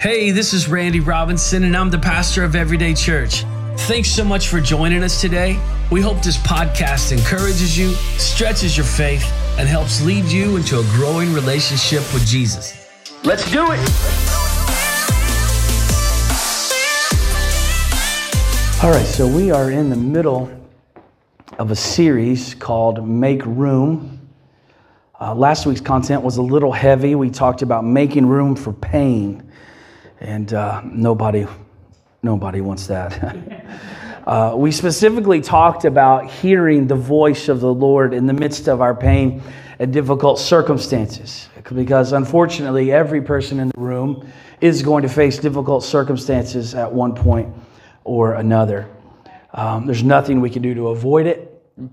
Hey, this is Randy Robinson, and I'm the pastor of Everyday Church. Thanks so much for joining us today. We hope this podcast encourages you, stretches your faith, and helps lead you into a growing relationship with Jesus. Let's do it! All right, so we are in the middle of a series called Make Room. Uh, last week's content was a little heavy. We talked about making room for pain and uh, nobody, nobody wants that. uh, we specifically talked about hearing the voice of the Lord in the midst of our pain and difficult circumstances, because unfortunately, every person in the room is going to face difficult circumstances at one point or another. Um, there's nothing we can do to avoid it.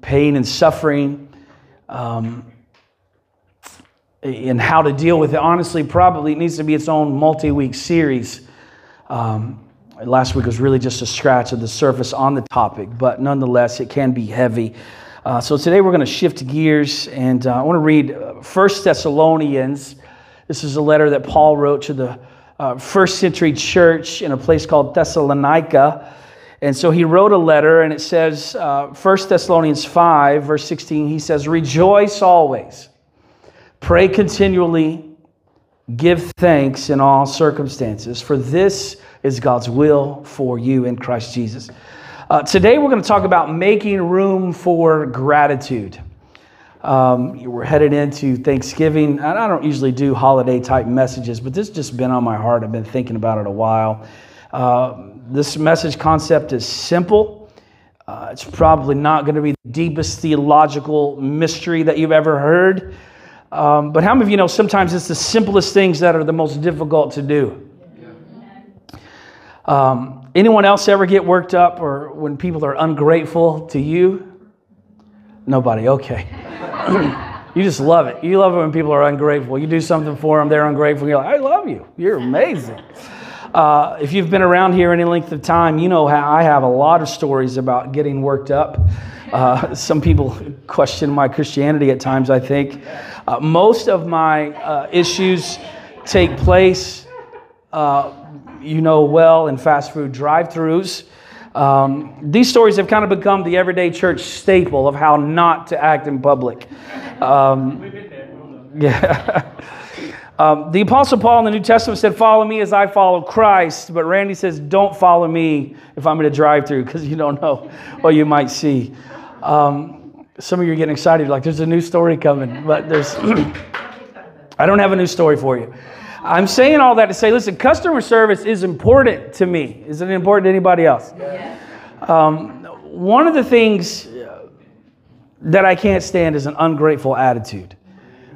Pain and suffering. Um, and how to deal with it. Honestly, probably it needs to be its own multi week series. Um, last week was really just a scratch of the surface on the topic, but nonetheless, it can be heavy. Uh, so today we're going to shift gears, and uh, I want to read uh, First Thessalonians. This is a letter that Paul wrote to the uh, first century church in a place called Thessalonica. And so he wrote a letter, and it says, uh, First Thessalonians 5, verse 16, he says, Rejoice always. Pray continually, give thanks in all circumstances, for this is God's will for you in Christ Jesus. Uh, today, we're going to talk about making room for gratitude. Um, we're headed into Thanksgiving, and I don't usually do holiday type messages, but this has just been on my heart. I've been thinking about it a while. Uh, this message concept is simple. Uh, it's probably not going to be the deepest theological mystery that you've ever heard. Um, but how many of you know sometimes it's the simplest things that are the most difficult to do? Um, anyone else ever get worked up or when people are ungrateful to you? Nobody, okay. you just love it. You love it when people are ungrateful. You do something for them, they're ungrateful. You're like, I love you. You're amazing. Uh, if you've been around here any length of time, you know how I have a lot of stories about getting worked up. Uh, some people question my Christianity at times, I think. Uh, most of my uh, issues take place, uh, you know well, in fast food drive throughs. Um, these stories have kind of become the everyday church staple of how not to act in public. Um, yeah. Um, the Apostle Paul in the New Testament said, Follow me as I follow Christ. But Randy says, Don't follow me if I'm in a drive through because you don't know what you might see. Um, some of you are getting excited, like there's a new story coming, but there's, I don't have a new story for you. I'm saying all that to say, listen, customer service is important to me. Is it important to anybody else? Yes. Um, one of the things that I can't stand is an ungrateful attitude.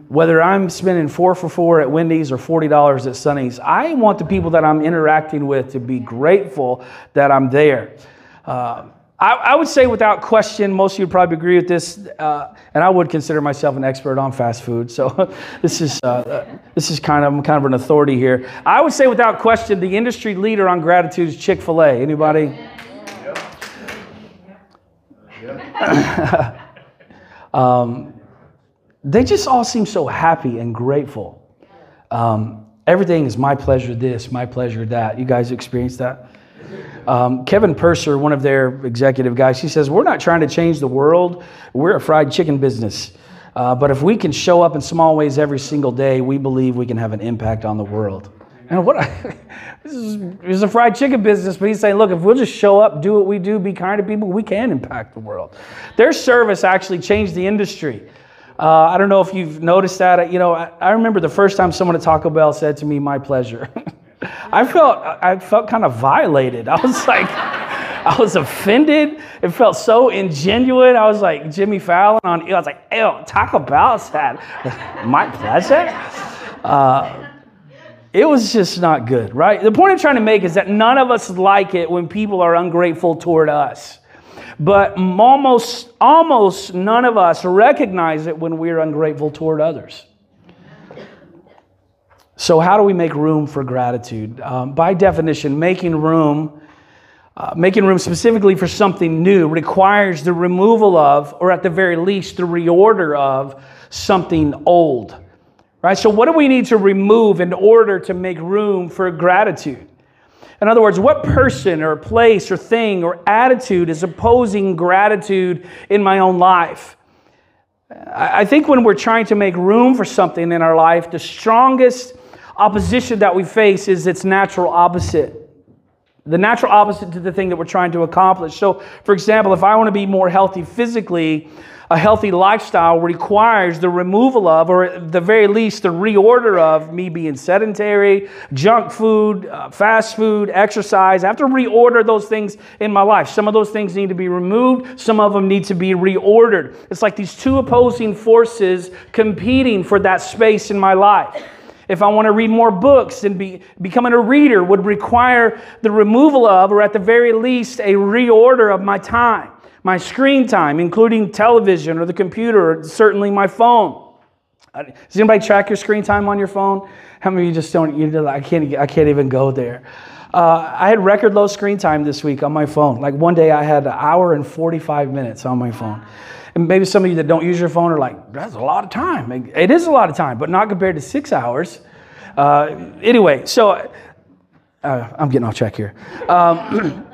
Whether I'm spending four for four at Wendy's or $40 at Sonny's, I want the people that I'm interacting with to be grateful that I'm there. Uh, I, I, would say without question, most of you would probably agree with this, uh, and I would consider myself an expert on fast food. So this is uh, this is kind of I'm kind of an authority here. I would say without question, the industry leader on gratitude is Chick Fil A. Anybody? Yeah. Yeah. um, they just all seem so happy and grateful. Um, everything is my pleasure. This, my pleasure. That. You guys experience that? Um, Kevin Purser, one of their executive guys, he says, We're not trying to change the world, we're a fried chicken business. Uh, but if we can show up in small ways every single day, we believe we can have an impact on the world. And what this is a fried chicken business, but he's saying, look, if we'll just show up, do what we do, be kind to people, we can impact the world. Their service actually changed the industry. Uh, I don't know if you've noticed that. You know, I, I remember the first time someone at Taco Bell said to me, "My pleasure." I felt I felt kind of violated. I was like, I was offended. It felt so ingenuine. I was like Jimmy Fallon on. I was like, ew, Taco Bell said, my pleasure. Uh, it was just not good, right? The point I'm trying to make is that none of us like it when people are ungrateful toward us. But almost, almost none of us recognize it when we're ungrateful toward others. So, how do we make room for gratitude? Um, by definition, making room, uh, making room specifically for something new, requires the removal of, or at the very least, the reorder of something old. Right? So, what do we need to remove in order to make room for gratitude? In other words, what person or place or thing or attitude is opposing gratitude in my own life? I think when we're trying to make room for something in our life, the strongest opposition that we face is its natural opposite. The natural opposite to the thing that we're trying to accomplish. So, for example, if I want to be more healthy physically, a healthy lifestyle requires the removal of, or at the very least, the reorder of me being sedentary, junk food, uh, fast food, exercise. I have to reorder those things in my life. Some of those things need to be removed, some of them need to be reordered. It's like these two opposing forces competing for that space in my life. If I want to read more books, then be, becoming a reader would require the removal of, or at the very least, a reorder of my time my screen time, including television or the computer, or certainly my phone. Does anybody track your screen time on your phone? How many of you just don't? You I can't. I can't even go there. Uh, I had record low screen time this week on my phone. Like one day, I had an hour and 45 minutes on my phone. And maybe some of you that don't use your phone are like, "That's a lot of time." It is a lot of time, but not compared to six hours. Uh, anyway, so uh, I'm getting off track here. Um,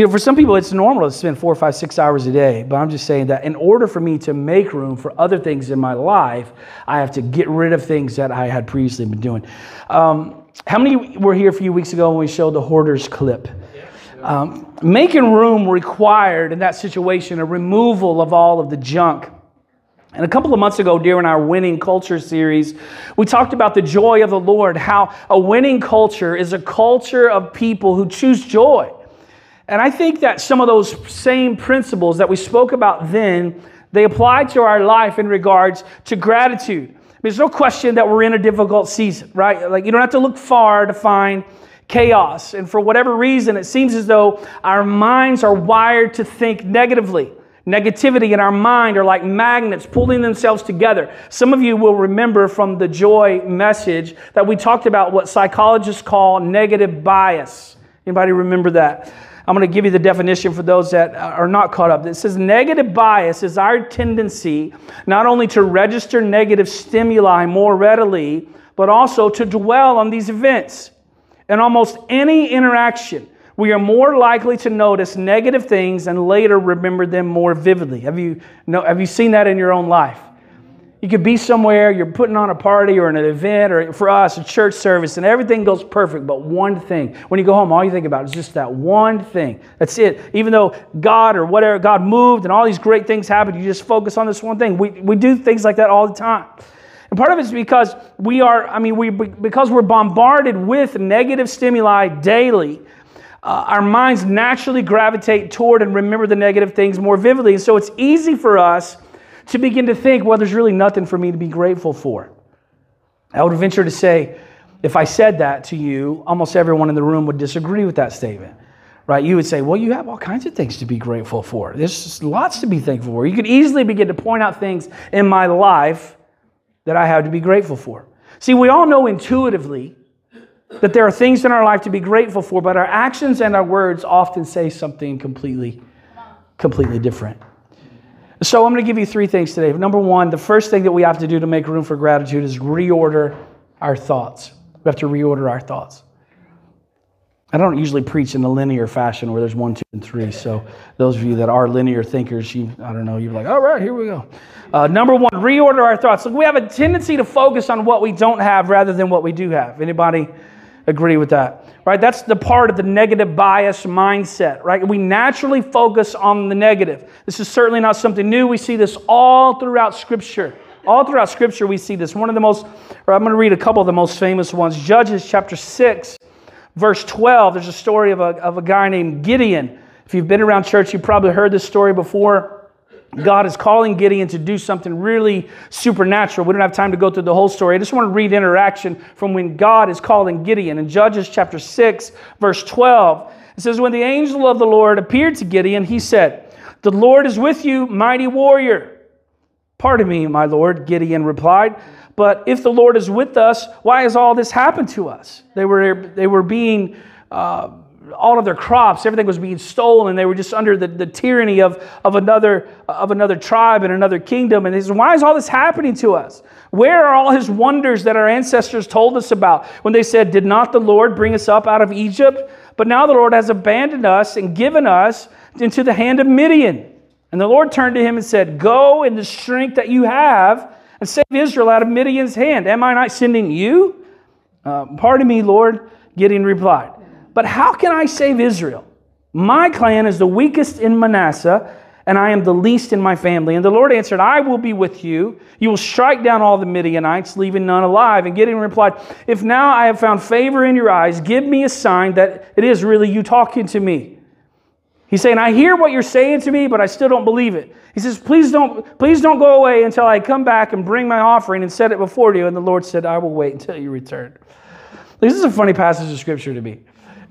You know, for some people, it's normal to spend four, five, six hours a day, but I'm just saying that in order for me to make room for other things in my life, I have to get rid of things that I had previously been doing. Um, how many were here a few weeks ago when we showed the hoarders clip? Um, making room required in that situation a removal of all of the junk. And a couple of months ago, during our winning culture series, we talked about the joy of the Lord, how a winning culture is a culture of people who choose joy. And I think that some of those same principles that we spoke about then, they apply to our life in regards to gratitude. There's no question that we're in a difficult season, right? Like you don't have to look far to find chaos. And for whatever reason, it seems as though our minds are wired to think negatively. Negativity in our mind are like magnets pulling themselves together. Some of you will remember from the joy message that we talked about what psychologists call negative bias. Anybody remember that? I'm going to give you the definition for those that uh, are not caught up. It says negative bias is our tendency not only to register negative stimuli more readily, but also to dwell on these events. In almost any interaction, we are more likely to notice negative things and later remember them more vividly. Have you, know, have you seen that in your own life? You could be somewhere, you're putting on a party or an event, or for us, a church service, and everything goes perfect, but one thing. When you go home, all you think about is just that one thing. That's it. Even though God or whatever, God moved and all these great things happened, you just focus on this one thing. We, we do things like that all the time. And part of it is because we are, I mean, we, because we're bombarded with negative stimuli daily, uh, our minds naturally gravitate toward and remember the negative things more vividly. And so it's easy for us to begin to think, well, there's really nothing for me to be grateful for. I would venture to say, if I said that to you, almost everyone in the room would disagree with that statement, right? You would say, well, you have all kinds of things to be grateful for. There's lots to be thankful for. You could easily begin to point out things in my life that I have to be grateful for. See, we all know intuitively that there are things in our life to be grateful for, but our actions and our words often say something completely, completely different. So I'm going to give you three things today. Number one, the first thing that we have to do to make room for gratitude is reorder our thoughts. We have to reorder our thoughts. I don't usually preach in the linear fashion where there's one, two, and three. So those of you that are linear thinkers, you I don't know, you're like, all right, here we go. Uh, number one, reorder our thoughts. Look, we have a tendency to focus on what we don't have rather than what we do have. Anybody agree with that? Right? That's the part of the negative bias mindset, right? We naturally focus on the negative. This is certainly not something new. We see this all throughout Scripture. All throughout Scripture, we see this. One of the most, or I'm going to read a couple of the most famous ones. Judges chapter 6, verse 12. There's a story of a, of a guy named Gideon. If you've been around church, you've probably heard this story before. God is calling Gideon to do something really supernatural. We don't have time to go through the whole story. I just want to read interaction from when God is calling Gideon. In Judges chapter 6, verse 12, it says, When the angel of the Lord appeared to Gideon, he said, The Lord is with you, mighty warrior. Pardon me, my Lord, Gideon replied. But if the Lord is with us, why has all this happened to us? They were, they were being uh, all of their crops, everything was being stolen. And they were just under the, the tyranny of, of, another, of another tribe and another kingdom. And he says, Why is all this happening to us? Where are all his wonders that our ancestors told us about when they said, Did not the Lord bring us up out of Egypt? But now the Lord has abandoned us and given us into the hand of Midian. And the Lord turned to him and said, Go in the strength that you have and save Israel out of Midian's hand. Am I not sending you? Uh, pardon me, Lord, Gideon replied. But how can I save Israel? My clan is the weakest in Manasseh, and I am the least in my family. And the Lord answered, I will be with you. You will strike down all the Midianites, leaving none alive. And Gideon replied, If now I have found favor in your eyes, give me a sign that it is really you talking to me. He's saying, I hear what you're saying to me, but I still don't believe it. He says, Please don't, please don't go away until I come back and bring my offering and set it before you. And the Lord said, I will wait until you return. This is a funny passage of scripture to me.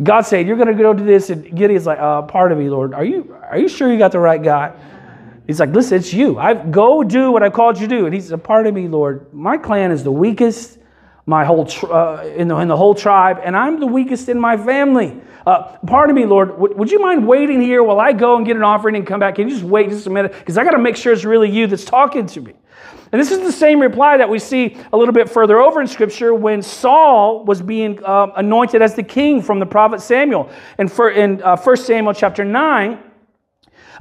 God said, You're going to go do this. And Gideon's like, uh, Pardon me, Lord. Are you, are you sure you got the right guy? He's like, Listen, it's you. I Go do what I called you to do. And he said, Pardon me, Lord. My clan is the weakest my whole uh, in, the, in the whole tribe, and I'm the weakest in my family. Uh, pardon me, Lord, w- would you mind waiting here while I go and get an offering and come back? Can you just wait just a minute? Because I got to make sure it's really you that's talking to me. And this is the same reply that we see a little bit further over in Scripture when Saul was being uh, anointed as the king from the prophet Samuel. And for, in uh, 1 Samuel chapter 9,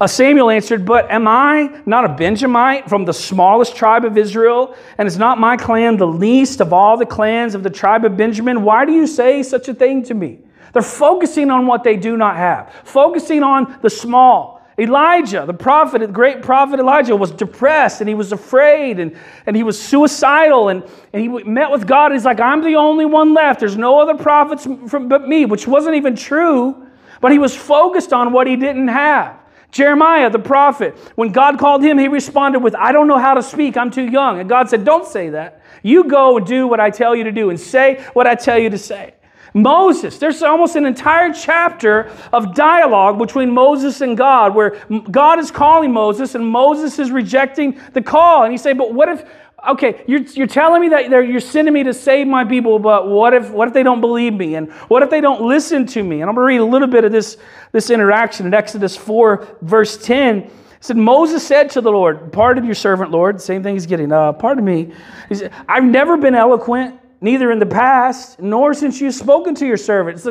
uh, Samuel answered, But am I not a Benjamite from the smallest tribe of Israel? And is not my clan the least of all the clans of the tribe of Benjamin? Why do you say such a thing to me? They're focusing on what they do not have, focusing on the small. Elijah, the prophet, the great prophet Elijah, was depressed and he was afraid and, and he was suicidal and, and he met with God. he's like, I'm the only one left. There's no other prophets from, but me, which wasn't even true, but he was focused on what he didn't have. Jeremiah, the prophet, when God called him, he responded with, I don't know how to speak. I'm too young. And God said, Don't say that. You go and do what I tell you to do and say what I tell you to say. Moses, there's almost an entire chapter of dialogue between Moses and God where God is calling Moses and Moses is rejecting the call. And he say, but what if, okay, you're, you're telling me that you're sending me to save my people, but what if, what if they don't believe me? And what if they don't listen to me? And I'm going to read a little bit of this, this interaction in Exodus 4, verse 10. It said, Moses said to the Lord, Pardon your servant, Lord. Same thing he's getting. Uh, pardon me. He said, I've never been eloquent neither in the past nor since you've spoken to your servant.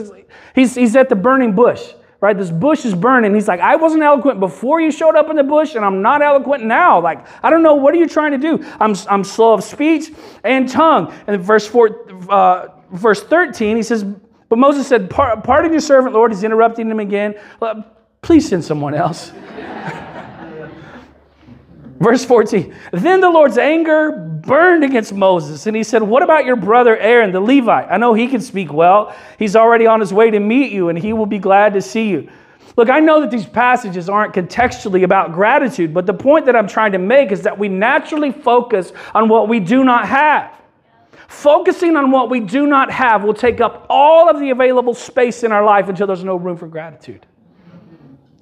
He's, he's at the burning bush, right? This bush is burning. He's like, I wasn't eloquent before you showed up in the bush, and I'm not eloquent now. Like, I don't know, what are you trying to do? I'm, I'm slow of speech and tongue. And verse, four, uh, verse 13, he says, But Moses said, Pardon your servant, Lord. He's interrupting him again. Please send someone else. Verse 14, then the Lord's anger burned against Moses, and he said, What about your brother Aaron, the Levite? I know he can speak well. He's already on his way to meet you, and he will be glad to see you. Look, I know that these passages aren't contextually about gratitude, but the point that I'm trying to make is that we naturally focus on what we do not have. Focusing on what we do not have will take up all of the available space in our life until there's no room for gratitude.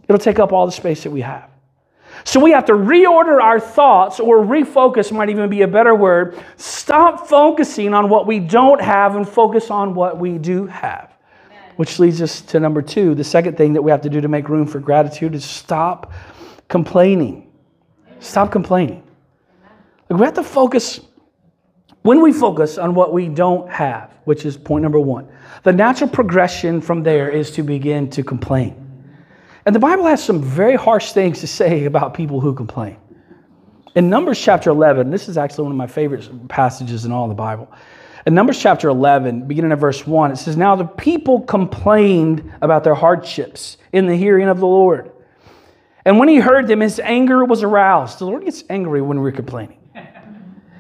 It'll take up all the space that we have. So we have to reorder our thoughts, or refocus might even be a better word. Stop focusing on what we don't have and focus on what we do have. Amen. Which leads us to number two. The second thing that we have to do to make room for gratitude is stop complaining. Stop complaining. Like we have to focus, when we focus on what we don't have, which is point number one, the natural progression from there is to begin to complain. And the Bible has some very harsh things to say about people who complain. In Numbers chapter 11, this is actually one of my favorite passages in all the Bible. In Numbers chapter 11, beginning at verse 1, it says, Now the people complained about their hardships in the hearing of the Lord. And when he heard them, his anger was aroused. The Lord gets angry when we're complaining.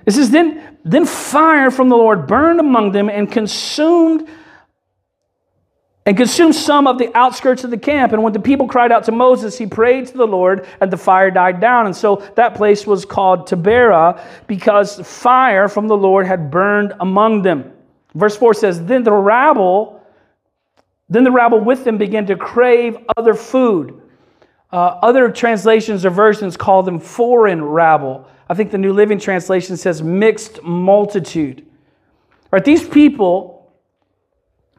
It says, Then, then fire from the Lord burned among them and consumed and consumed some of the outskirts of the camp. And when the people cried out to Moses, he prayed to the Lord, and the fire died down. And so that place was called Taberah because fire from the Lord had burned among them. Verse 4 says, Then the rabble, then the rabble with them began to crave other food. Uh, other translations or versions call them foreign rabble. I think the New Living Translation says mixed multitude. Right, these people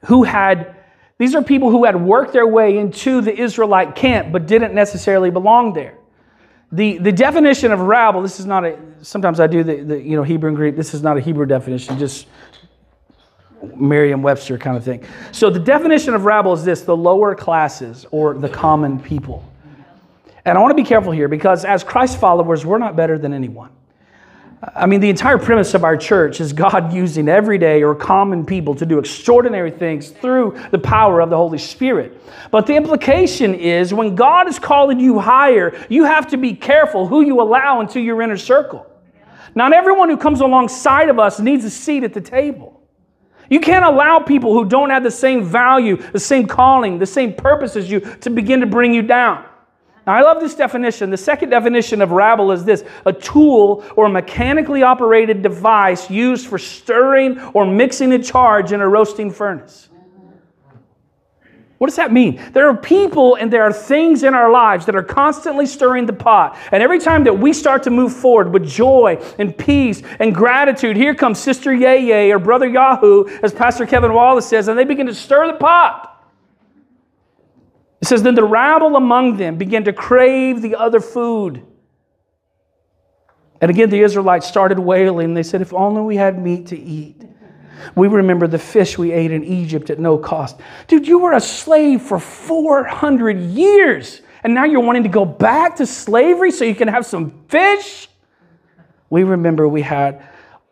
who had These are people who had worked their way into the Israelite camp but didn't necessarily belong there. The, the definition of rabble, this is not a, sometimes I do the, the you know, Hebrew and Greek, this is not a Hebrew definition, just Merriam Webster kind of thing. So the definition of rabble is this the lower classes or the common people. And I want to be careful here because as Christ followers, we're not better than anyone. I mean, the entire premise of our church is God using everyday or common people to do extraordinary things through the power of the Holy Spirit. But the implication is when God is calling you higher, you have to be careful who you allow into your inner circle. Not everyone who comes alongside of us needs a seat at the table. You can't allow people who don't have the same value, the same calling, the same purpose as you to begin to bring you down. Now, I love this definition. The second definition of rabble is this a tool or mechanically operated device used for stirring or mixing a charge in a roasting furnace. What does that mean? There are people and there are things in our lives that are constantly stirring the pot. And every time that we start to move forward with joy and peace and gratitude, here comes Sister Yay or Brother Yahoo, as Pastor Kevin Wallace says, and they begin to stir the pot. It says, Then the rabble among them began to crave the other food. And again, the Israelites started wailing. They said, If only we had meat to eat. We remember the fish we ate in Egypt at no cost. Dude, you were a slave for 400 years, and now you're wanting to go back to slavery so you can have some fish? We remember we had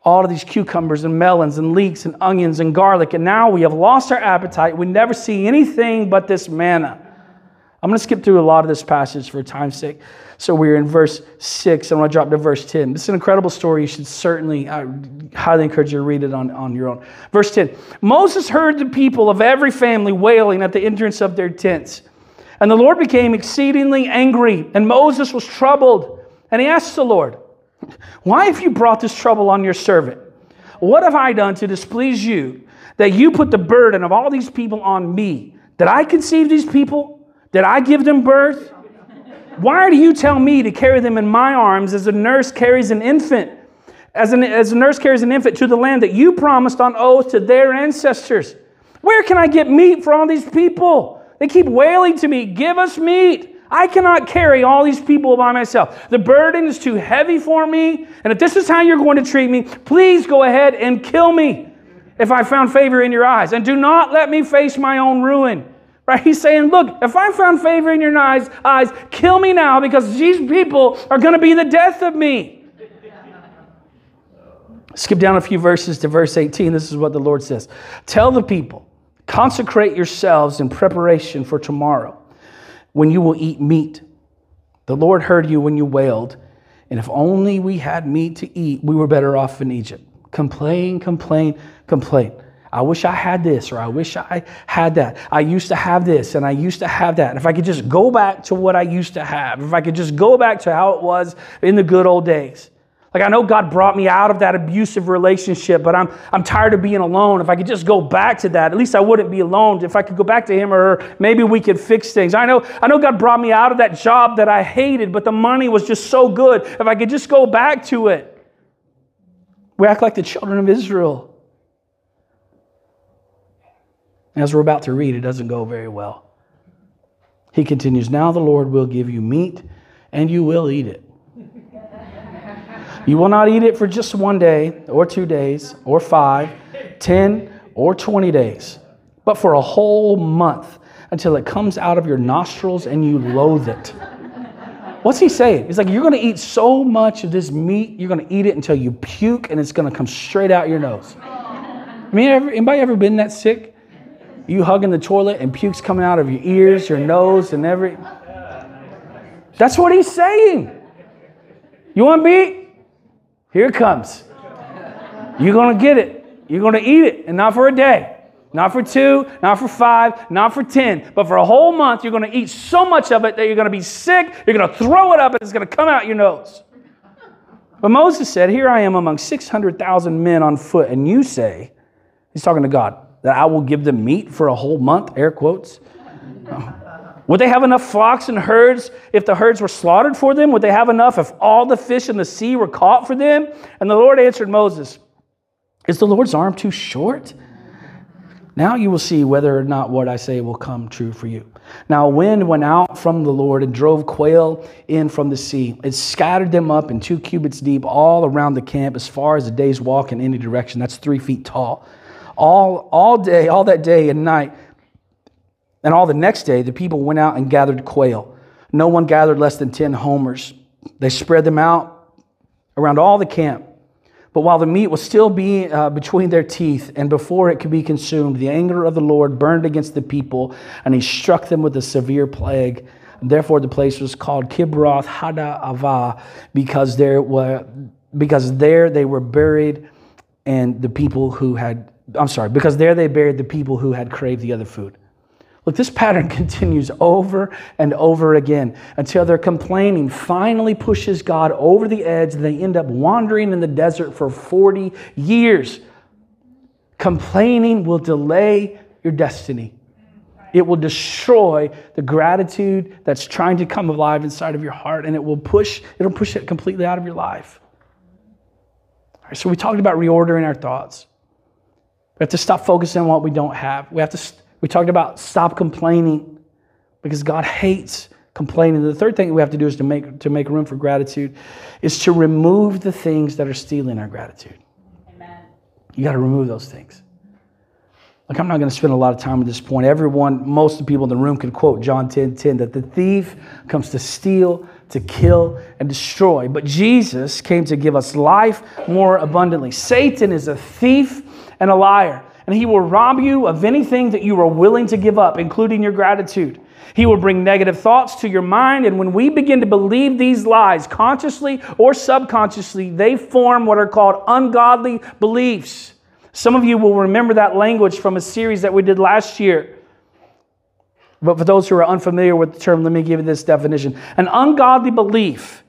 all of these cucumbers and melons and leeks and onions and garlic, and now we have lost our appetite. We never see anything but this manna. I'm going to skip through a lot of this passage for time's sake. So we're in verse 6. I'm going to drop to verse 10. This is an incredible story. You should certainly, I highly encourage you to read it on, on your own. Verse 10 Moses heard the people of every family wailing at the entrance of their tents. And the Lord became exceedingly angry, and Moses was troubled. And he asked the Lord, Why have you brought this trouble on your servant? What have I done to displease you that you put the burden of all these people on me? Did I conceive these people? Did I give them birth? Why do you tell me to carry them in my arms as a nurse carries an infant? As, an, as a nurse carries an infant to the land that you promised on oath to their ancestors. Where can I get meat for all these people? They keep wailing to me, Give us meat. I cannot carry all these people by myself. The burden is too heavy for me. And if this is how you're going to treat me, please go ahead and kill me if I found favor in your eyes. And do not let me face my own ruin. Right? He's saying, Look, if I found favor in your eyes, eyes kill me now because these people are going to be the death of me. Skip down a few verses to verse 18. This is what the Lord says Tell the people, consecrate yourselves in preparation for tomorrow when you will eat meat. The Lord heard you when you wailed, and if only we had meat to eat, we were better off in Egypt. Complain, complain, complain. I wish I had this or I wish I had that. I used to have this and I used to have that. If I could just go back to what I used to have, if I could just go back to how it was in the good old days. Like I know God brought me out of that abusive relationship, but I'm I'm tired of being alone. If I could just go back to that, at least I wouldn't be alone. If I could go back to him or her, maybe we could fix things. I know I know God brought me out of that job that I hated, but the money was just so good. If I could just go back to it. We act like the children of Israel. As we're about to read, it doesn't go very well. He continues, Now the Lord will give you meat, and you will eat it. You will not eat it for just one day, or two days, or five, ten, or twenty days, but for a whole month until it comes out of your nostrils and you loathe it. What's he saying? He's like, You're going to eat so much of this meat, you're going to eat it until you puke and it's going to come straight out your nose. I mean, anybody ever been that sick? You hugging the toilet and puke's coming out of your ears, your nose, and every. That's what he's saying. You want meat? Here it comes. You're going to get it. You're going to eat it, and not for a day. Not for two, not for five, not for 10, but for a whole month, you're going to eat so much of it that you're going to be sick, you're going to throw it up, and it's going to come out your nose. But Moses said, Here I am among 600,000 men on foot, and you say, He's talking to God, that I will give them meat for a whole month, air quotes. Would they have enough flocks and herds if the herds were slaughtered for them? Would they have enough if all the fish in the sea were caught for them? And the Lord answered Moses, Is the Lord's arm too short? Now you will see whether or not what I say will come true for you. Now, a wind went out from the Lord and drove quail in from the sea. It scattered them up in two cubits deep all around the camp, as far as a day's walk in any direction. That's three feet tall. All, all day, all that day and night, and all the next day, the people went out and gathered quail. No one gathered less than 10 homers. They spread them out around all the camp. But while the meat was still uh, between their teeth and before it could be consumed, the anger of the Lord burned against the people, and he struck them with a severe plague. Therefore, the place was called Kibroth Hada because there were because there they were buried, and the people who had I'm sorry because there they buried the people who had craved the other food. Look, this pattern continues over and over again until their complaining finally pushes God over the edge and they end up wandering in the desert for 40 years. Complaining will delay your destiny. It will destroy the gratitude that's trying to come alive inside of your heart and it will push it'll push it completely out of your life. All right, so we talked about reordering our thoughts. We have to stop focusing on what we don't have. We have to we talked about stop complaining because God hates complaining. The third thing we have to do is to make, to make room for gratitude is to remove the things that are stealing our gratitude. Amen. You got to remove those things. Like, I'm not going to spend a lot of time at this point. Everyone, most of the people in the room can quote John 10 10 that the thief comes to steal, to kill, and destroy. But Jesus came to give us life more abundantly. Satan is a thief and a liar and he will rob you of anything that you are willing to give up, including your gratitude. He will bring negative thoughts to your mind, and when we begin to believe these lies, consciously or subconsciously, they form what are called ungodly beliefs. Some of you will remember that language from a series that we did last year. But for those who are unfamiliar with the term, let me give you this definition. An ungodly belief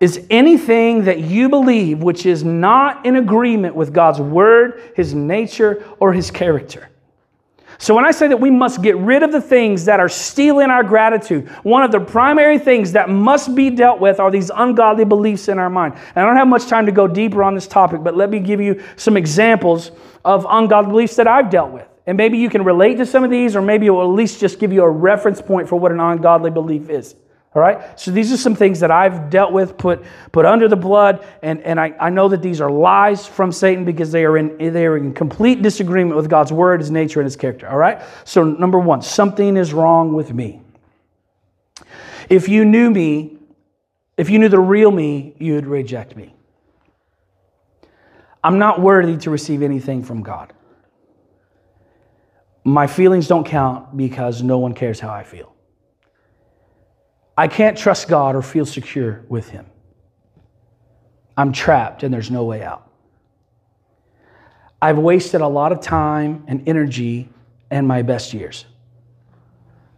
is anything that you believe which is not in agreement with God's word, his nature, or his character. So, when I say that we must get rid of the things that are stealing our gratitude, one of the primary things that must be dealt with are these ungodly beliefs in our mind. And I don't have much time to go deeper on this topic, but let me give you some examples of ungodly beliefs that I've dealt with. And maybe you can relate to some of these, or maybe it will at least just give you a reference point for what an ungodly belief is. All right? So these are some things that I've dealt with, put, put under the blood, and, and I, I know that these are lies from Satan because they are, in, they are in complete disagreement with God's word, his nature, and his character. All right? So, number one, something is wrong with me. If you knew me, if you knew the real me, you would reject me. I'm not worthy to receive anything from God. My feelings don't count because no one cares how I feel. I can't trust God or feel secure with Him. I'm trapped and there's no way out. I've wasted a lot of time and energy and my best years.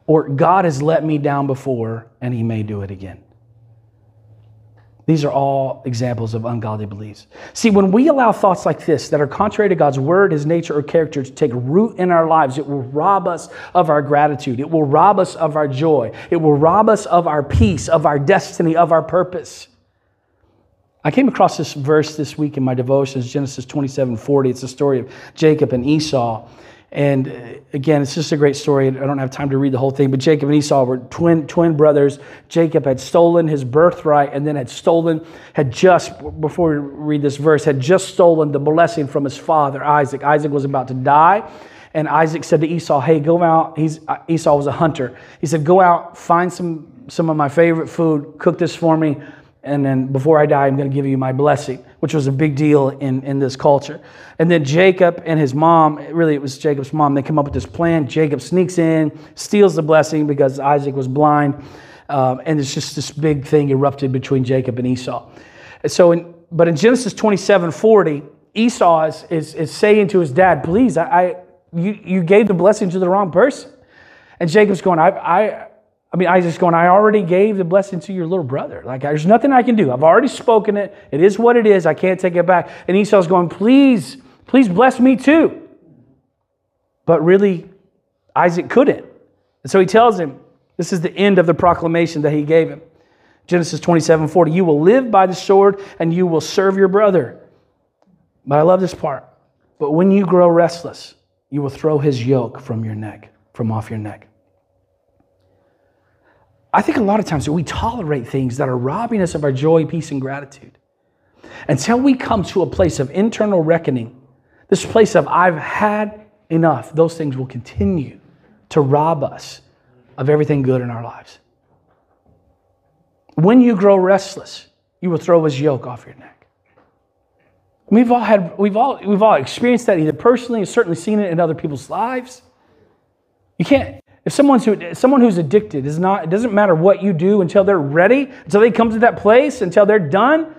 Or God has let me down before and He may do it again. These are all examples of ungodly beliefs. See, when we allow thoughts like this that are contrary to God's word, his nature, or character to take root in our lives, it will rob us of our gratitude. It will rob us of our joy. It will rob us of our peace, of our destiny, of our purpose. I came across this verse this week in my devotions, Genesis 27 40. It's the story of Jacob and Esau. And uh, again, it's just a great story. I don't have time to read the whole thing, but Jacob and Esau were twin, twin brothers. Jacob had stolen his birthright and then had stolen, had just, before we read this verse, had just stolen the blessing from his father, Isaac. Isaac was about to die. And Isaac said to Esau, Hey, go out. He's, uh, Esau was a hunter. He said, Go out, find some, some of my favorite food, cook this for me and then before I die, I'm going to give you my blessing, which was a big deal in, in this culture. And then Jacob and his mom, really it was Jacob's mom, they come up with this plan. Jacob sneaks in, steals the blessing because Isaac was blind. Um, and it's just this big thing erupted between Jacob and Esau. So, in, but in Genesis 27 40, Esau is, is, is saying to his dad, Please, I, I, you, you gave the blessing to the wrong person. And Jacob's going, I, I, I mean, Isaac's going, I already gave the blessing to your little brother. Like, there's nothing I can do. I've already spoken it. It is what it is. I can't take it back. And Esau's going, please, please bless me too. But really, Isaac couldn't. And so he tells him, this is the end of the proclamation that he gave him. Genesis 27 40, you will live by the sword and you will serve your brother. But I love this part. But when you grow restless, you will throw his yoke from your neck, from off your neck. I think a lot of times we tolerate things that are robbing us of our joy, peace, and gratitude. Until we come to a place of internal reckoning, this place of I've had enough, those things will continue to rob us of everything good in our lives. When you grow restless, you will throw his yoke off your neck. We've all had, we've all, we've all experienced that either personally or certainly seen it in other people's lives. You can't, if someone's who, someone who's addicted is not, it doesn't matter what you do until they're ready, until they come to that place, until they're done,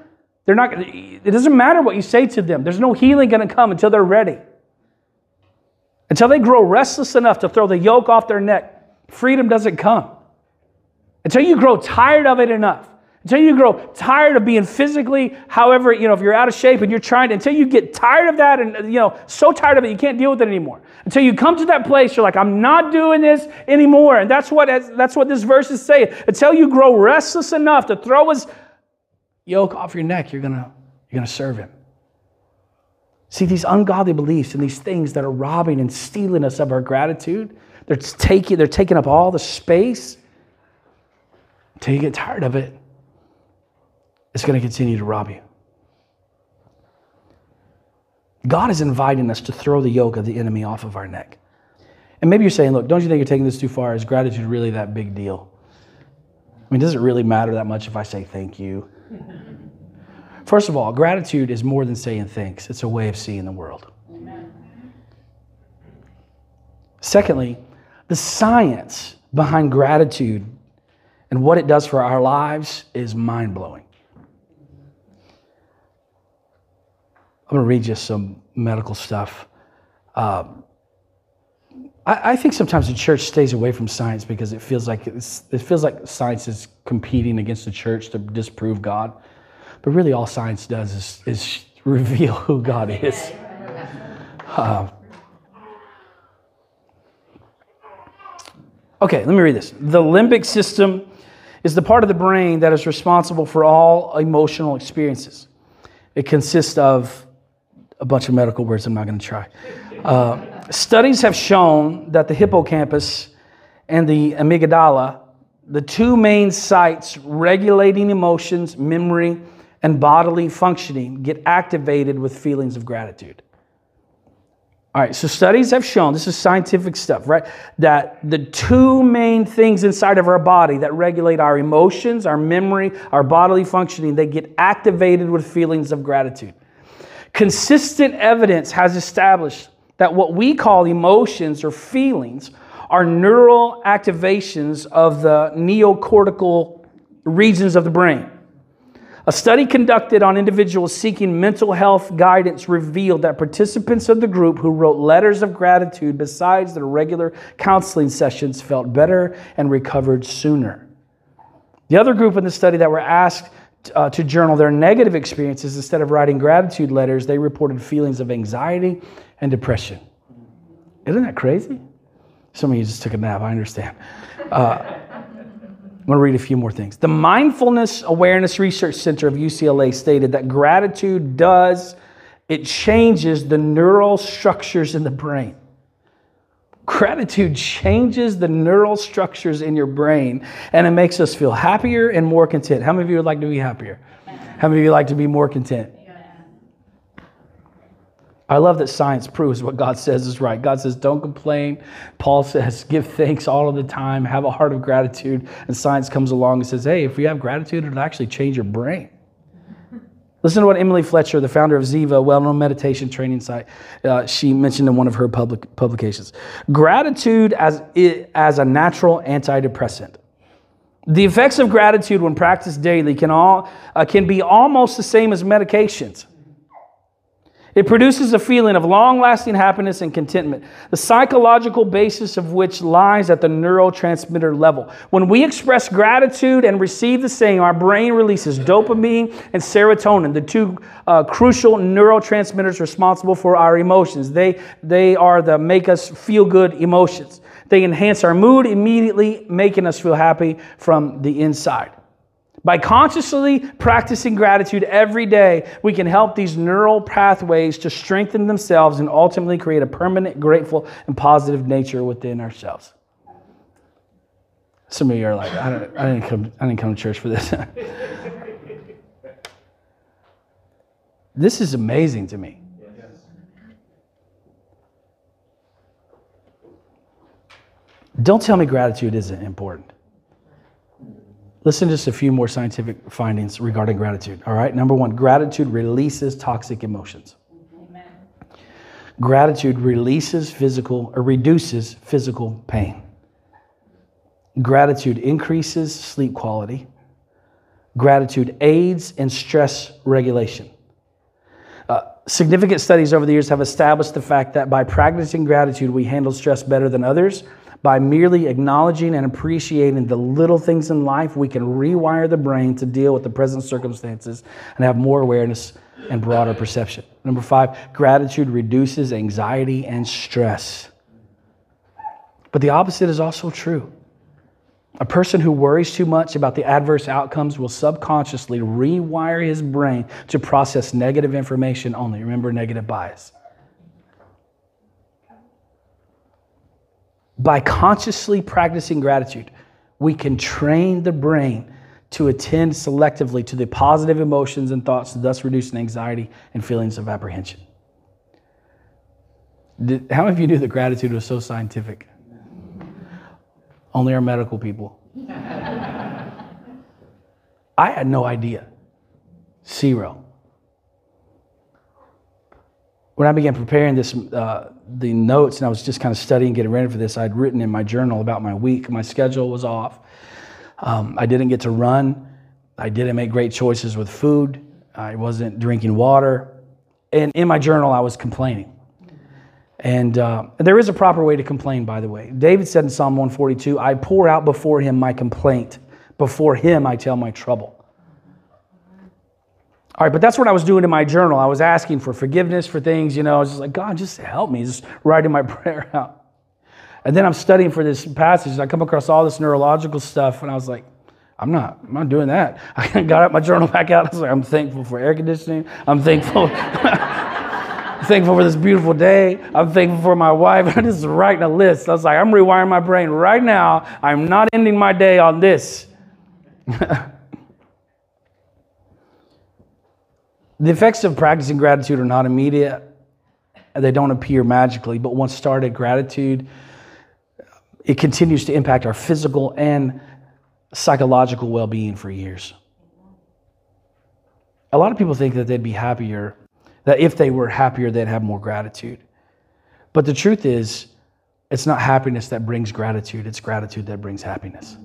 they're not, it doesn't matter what you say to them. There's no healing going to come until they're ready. Until they grow restless enough to throw the yoke off their neck, freedom doesn't come. Until you grow tired of it enough until you grow tired of being physically, however, you know, if you're out of shape and you're trying to, until you get tired of that and, you know, so tired of it, you can't deal with it anymore. Until you come to that place, you're like, I'm not doing this anymore. And that's what, that's what this verse is saying. Until you grow restless enough to throw his yoke off your neck, you're going to, you're going to serve him. See, these ungodly beliefs and these things that are robbing and stealing us of our gratitude, they're taking, they're taking up all the space until you get tired of it it's going to continue to rob you. God is inviting us to throw the yoke of the enemy off of our neck. And maybe you're saying, look, don't you think you're taking this too far? Is gratitude really that big deal? I mean, does it really matter that much if I say thank you? First of all, gratitude is more than saying thanks, it's a way of seeing the world. Amen. Secondly, the science behind gratitude and what it does for our lives is mind blowing. I'm going to read you some medical stuff. Um, I, I, think sometimes the church stays away from science because it feels like it feels like science is competing against the church to disprove God. But really, all science does is, is reveal who God is. Uh, okay, let me read this. The limbic system is the part of the brain that is responsible for all emotional experiences. It consists of a bunch of medical words I'm not going to try. Uh, studies have shown that the hippocampus and the amygdala, the two main sites regulating emotions, memory, and bodily functioning, get activated with feelings of gratitude. All right, so studies have shown, this is scientific stuff, right? That the two main things inside of our body that regulate our emotions, our memory, our bodily functioning, they get activated with feelings of gratitude. Consistent evidence has established that what we call emotions or feelings are neural activations of the neocortical regions of the brain. A study conducted on individuals seeking mental health guidance revealed that participants of the group who wrote letters of gratitude besides their regular counseling sessions felt better and recovered sooner. The other group in the study that were asked uh, to journal their negative experiences instead of writing gratitude letters, they reported feelings of anxiety and depression. Isn't that crazy? Some of you just took a nap, I understand. Uh, I'm going to read a few more things. The Mindfulness Awareness Research Center of UCLA stated that gratitude does, it changes the neural structures in the brain. Gratitude changes the neural structures in your brain and it makes us feel happier and more content. How many of you would like to be happier? How many of you like to be more content? I love that science proves what God says is right. God says, don't complain. Paul says, give thanks all of the time, have a heart of gratitude. And science comes along and says, hey, if you have gratitude, it'll actually change your brain. Listen to what Emily Fletcher, the founder of Ziva, a well known meditation training site, uh, she mentioned in one of her public publications. Gratitude as, as a natural antidepressant. The effects of gratitude when practiced daily can, all, uh, can be almost the same as medications. It produces a feeling of long lasting happiness and contentment, the psychological basis of which lies at the neurotransmitter level. When we express gratitude and receive the same, our brain releases dopamine and serotonin, the two uh, crucial neurotransmitters responsible for our emotions. They, they are the make us feel good emotions. They enhance our mood immediately, making us feel happy from the inside. By consciously practicing gratitude every day, we can help these neural pathways to strengthen themselves and ultimately create a permanent, grateful, and positive nature within ourselves. Some of you are like, I, I, didn't, come, I didn't come to church for this. this is amazing to me. Don't tell me gratitude isn't important. Listen to just a few more scientific findings regarding gratitude. All right. Number one, gratitude releases toxic emotions. Amen. Gratitude releases physical or reduces physical pain. Gratitude increases sleep quality. Gratitude aids in stress regulation. Uh, significant studies over the years have established the fact that by practicing gratitude, we handle stress better than others by merely acknowledging and appreciating the little things in life, we can rewire the brain to deal with the present circumstances and have more awareness and broader perception. Number five, gratitude reduces anxiety and stress. But the opposite is also true. A person who worries too much about the adverse outcomes will subconsciously rewire his brain to process negative information only. Remember, negative bias. By consciously practicing gratitude, we can train the brain to attend selectively to the positive emotions and thoughts, thus reducing anxiety and feelings of apprehension. Did, how many of you knew that gratitude was so scientific? Only our medical people. I had no idea. Zero when I began preparing this, uh, the notes, and I was just kind of studying, getting ready for this, I'd written in my journal about my week. My schedule was off. Um, I didn't get to run. I didn't make great choices with food. I wasn't drinking water. And in my journal, I was complaining. And uh, there is a proper way to complain, by the way. David said in Psalm 142, I pour out before him my complaint. Before him, I tell my trouble. All right, but that's what I was doing in my journal. I was asking for forgiveness for things, you know. I was just like, God, just help me, just writing my prayer out. And then I'm studying for this passage, I come across all this neurological stuff, and I was like, I'm not, I'm not doing that. I got out my journal back out. I was like, I'm thankful for air conditioning. I'm thankful. thankful for this beautiful day. I'm thankful for my wife. I'm just writing a list. I was like, I'm rewiring my brain right now. I'm not ending my day on this. The effects of practicing gratitude are not immediate, they don't appear magically, but once started, gratitude it continues to impact our physical and psychological well-being for years. A lot of people think that they'd be happier, that if they were happier, they'd have more gratitude. But the truth is, it's not happiness that brings gratitude, it's gratitude that brings happiness.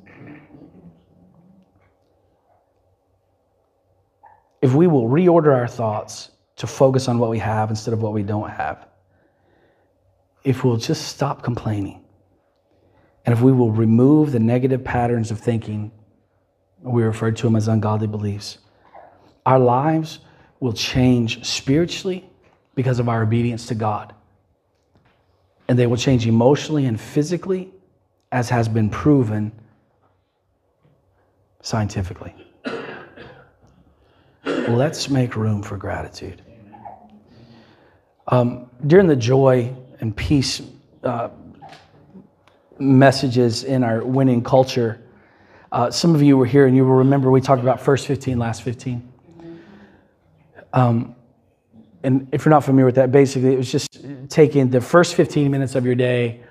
If we will reorder our thoughts to focus on what we have instead of what we don't have, if we'll just stop complaining, and if we will remove the negative patterns of thinking, we refer to them as ungodly beliefs, our lives will change spiritually because of our obedience to God. And they will change emotionally and physically, as has been proven scientifically. Let's make room for gratitude. Um, during the joy and peace uh, messages in our winning culture, uh, some of you were here and you will remember we talked about first 15, last 15. Um, and if you're not familiar with that, basically it was just taking the first 15 minutes of your day,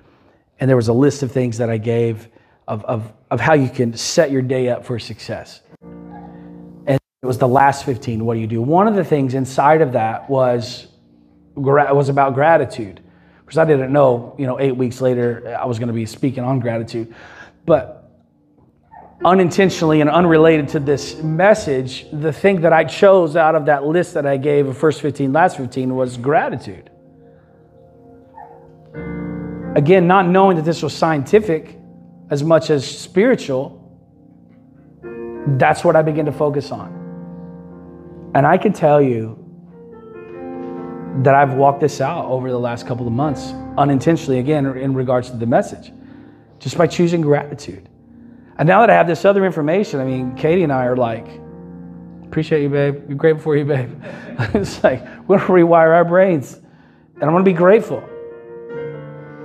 and there was a list of things that I gave of, of, of how you can set your day up for success. It was the last 15. What do you do? One of the things inside of that was, was about gratitude. Because I didn't know, you know, eight weeks later I was going to be speaking on gratitude. But unintentionally and unrelated to this message, the thing that I chose out of that list that I gave of first 15, last 15 was gratitude. Again, not knowing that this was scientific as much as spiritual, that's what I began to focus on. And I can tell you that I've walked this out over the last couple of months, unintentionally, again, in regards to the message, just by choosing gratitude. And now that I have this other information, I mean, Katie and I are like, appreciate you, babe. You're grateful for you, babe. it's like, we're going to rewire our brains. And I'm going to be grateful.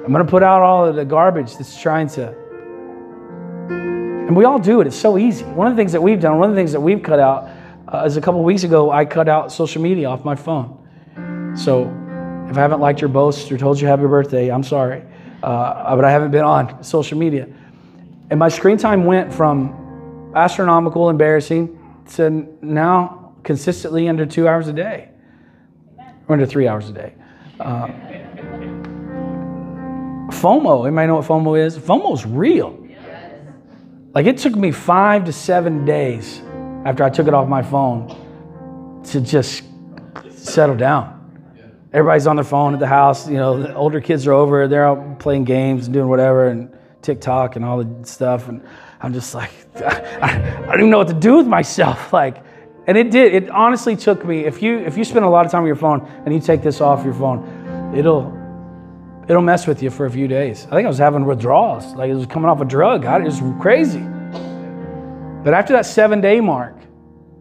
I'm going to put out all of the garbage that's trying to. And we all do it. It's so easy. One of the things that we've done, one of the things that we've cut out, uh, is a couple weeks ago, I cut out social media off my phone. So if I haven't liked your post or told you happy birthday, I'm sorry. Uh, but I haven't been on social media. And my screen time went from astronomical, embarrassing, to now consistently under two hours a day, or under three hours a day. Uh, FOMO, anybody know what FOMO is? FOMO is real. Like it took me five to seven days after I took it off my phone to just settle down. Everybody's on their phone at the house. You know, the older kids are over. They're out playing games and doing whatever and TikTok and all the stuff. And I'm just like, I, I don't even know what to do with myself. Like, and it did. It honestly took me. If you if you spend a lot of time on your phone and you take this off your phone, it'll it'll mess with you for a few days. I think I was having withdrawals. Like it was coming off a drug. it was crazy. But after that seven day mark,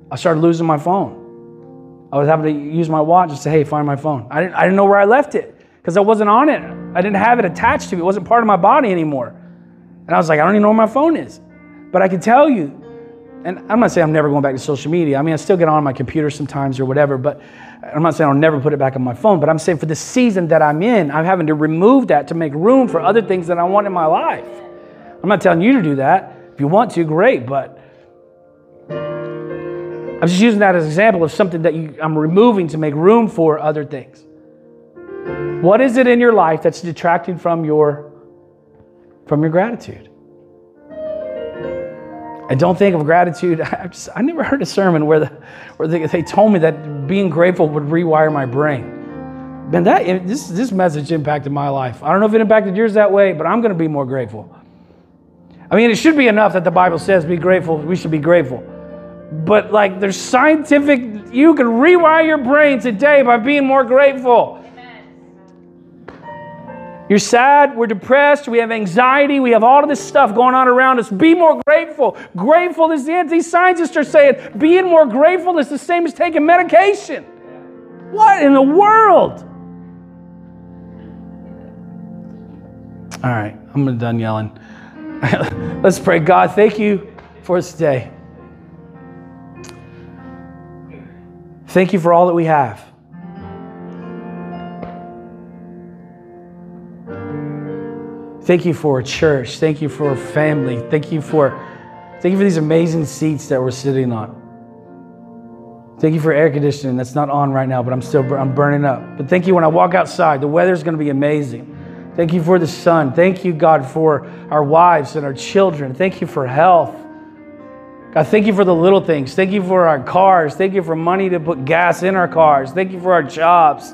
I started losing my phone. I was having to use my watch and say, hey, find my phone. I didn't, I didn't know where I left it because I wasn't on it. I didn't have it attached to me. It wasn't part of my body anymore. And I was like, I don't even know where my phone is. But I can tell you, and I'm not saying I'm never going back to social media. I mean, I still get on my computer sometimes or whatever, but I'm not saying I'll never put it back on my phone. But I'm saying for the season that I'm in, I'm having to remove that to make room for other things that I want in my life. I'm not telling you to do that. If you want to, great. But I'm just using that as an example of something that you, I'm removing to make room for other things. What is it in your life that's detracting from your from your gratitude? I don't think of gratitude. I, just, I never heard a sermon where, the, where they, they told me that being grateful would rewire my brain. Man, that this this message impacted my life. I don't know if it impacted yours that way, but I'm going to be more grateful. I mean, it should be enough that the Bible says be grateful. We should be grateful. But like there's scientific, you can rewire your brain today by being more grateful. You're sad, we're depressed, we have anxiety, we have all of this stuff going on around us. Be more grateful. Grateful is the anti-scientists are saying, being more grateful is the same as taking medication. What in the world? All right, I'm done yelling. Let's pray. God, thank you for this Thank you for all that we have. Thank you for a church. Thank you for a family. Thank you for thank you for these amazing seats that we're sitting on. Thank you for air conditioning that's not on right now, but I'm still I'm burning up. But thank you when I walk outside, the weather's going to be amazing. Thank you for the sun. Thank you, God, for our wives and our children. Thank you for health. God, thank you for the little things. Thank you for our cars. Thank you for money to put gas in our cars. Thank you for our jobs.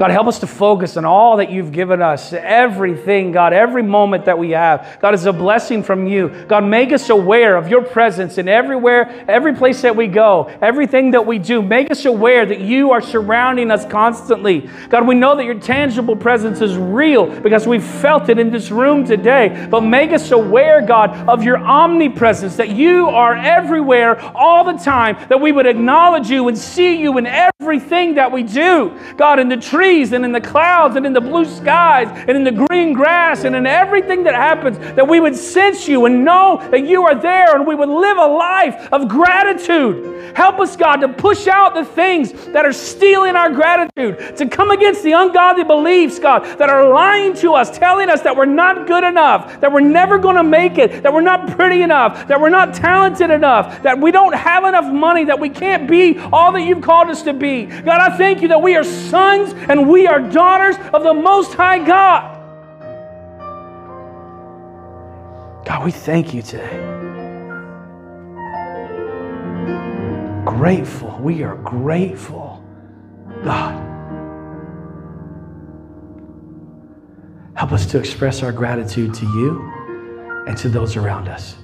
God, help us to focus on all that you've given us, everything, God, every moment that we have. God, is a blessing from you. God, make us aware of your presence in everywhere, every place that we go, everything that we do. Make us aware that you are surrounding us constantly. God, we know that your tangible presence is real because we've felt it in this room today. But make us aware, God, of your omnipresence, that you are everywhere all the time, that we would acknowledge you and see you in everything that we do. God, in the tree trees and in the clouds and in the blue skies and in the green grass and in everything that happens, that we would sense you and know that you are there and we would live a life of gratitude. Help us, God, to push out the things that are stealing our gratitude, to come against the ungodly beliefs, God, that are lying to us, telling us that we're not good enough, that we're never going to make it, that we're not pretty enough, that we're not talented enough, that we don't have enough money, that we can't be all that you've called us to be. God, I thank you that we are sons and and we are daughters of the Most High God. God, we thank you today. Grateful. We are grateful. God, help us to express our gratitude to you and to those around us.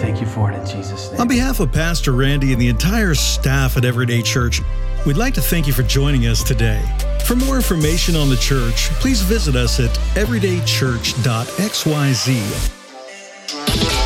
Thank you for it in Jesus' name. On behalf of Pastor Randy and the entire staff at Everyday Church, we'd like to thank you for joining us today. For more information on the church, please visit us at everydaychurch.xyz